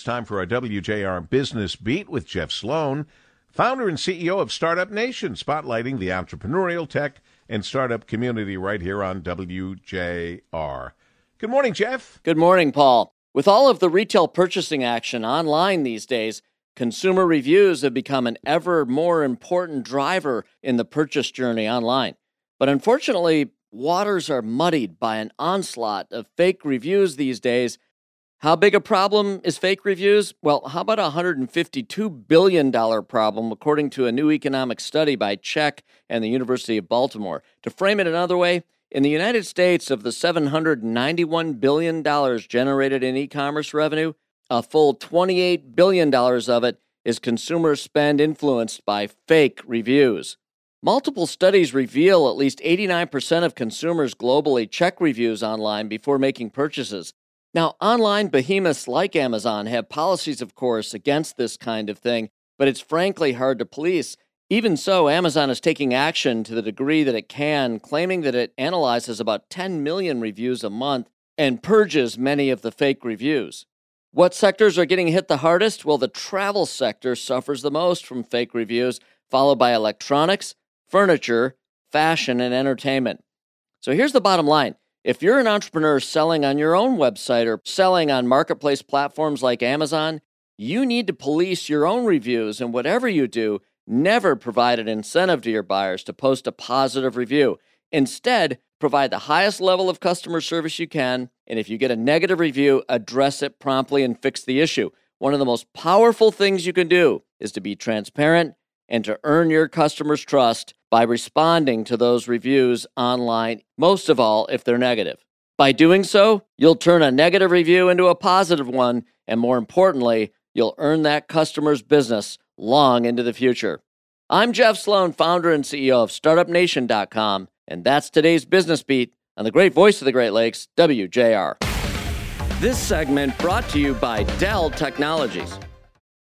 It's time for our WJR Business Beat with Jeff Sloan, founder and CEO of Startup Nation, spotlighting the entrepreneurial tech and startup community right here on WJR. Good morning, Jeff. Good morning, Paul. With all of the retail purchasing action online these days, consumer reviews have become an ever more important driver in the purchase journey online. But unfortunately, waters are muddied by an onslaught of fake reviews these days how big a problem is fake reviews? Well, how about a $152 billion problem, according to a new economic study by CHEQ and the University of Baltimore? To frame it another way, in the United States, of the $791 billion generated in e commerce revenue, a full $28 billion of it is consumer spend influenced by fake reviews. Multiple studies reveal at least 89% of consumers globally check reviews online before making purchases. Now, online behemoths like Amazon have policies, of course, against this kind of thing, but it's frankly hard to police. Even so, Amazon is taking action to the degree that it can, claiming that it analyzes about 10 million reviews a month and purges many of the fake reviews. What sectors are getting hit the hardest? Well, the travel sector suffers the most from fake reviews, followed by electronics, furniture, fashion, and entertainment. So here's the bottom line if you're an entrepreneur selling on your own website or selling on marketplace platforms like Amazon, you need to police your own reviews and whatever you do, never provide an incentive to your buyers to post a positive review. Instead, provide the highest level of customer service you can, and if you get a negative review, address it promptly and fix the issue. One of the most powerful things you can do is to be transparent and to earn your customers' trust by responding to those reviews online, most of all if they're negative. By doing so, you'll turn a negative review into a positive one, and more importantly, you'll earn that customer's business long into the future. I'm Jeff Sloan, founder and CEO of StartupNation.com, and that's today's business beat on the great voice of the Great Lakes, WJR. This segment brought to you by Dell Technologies.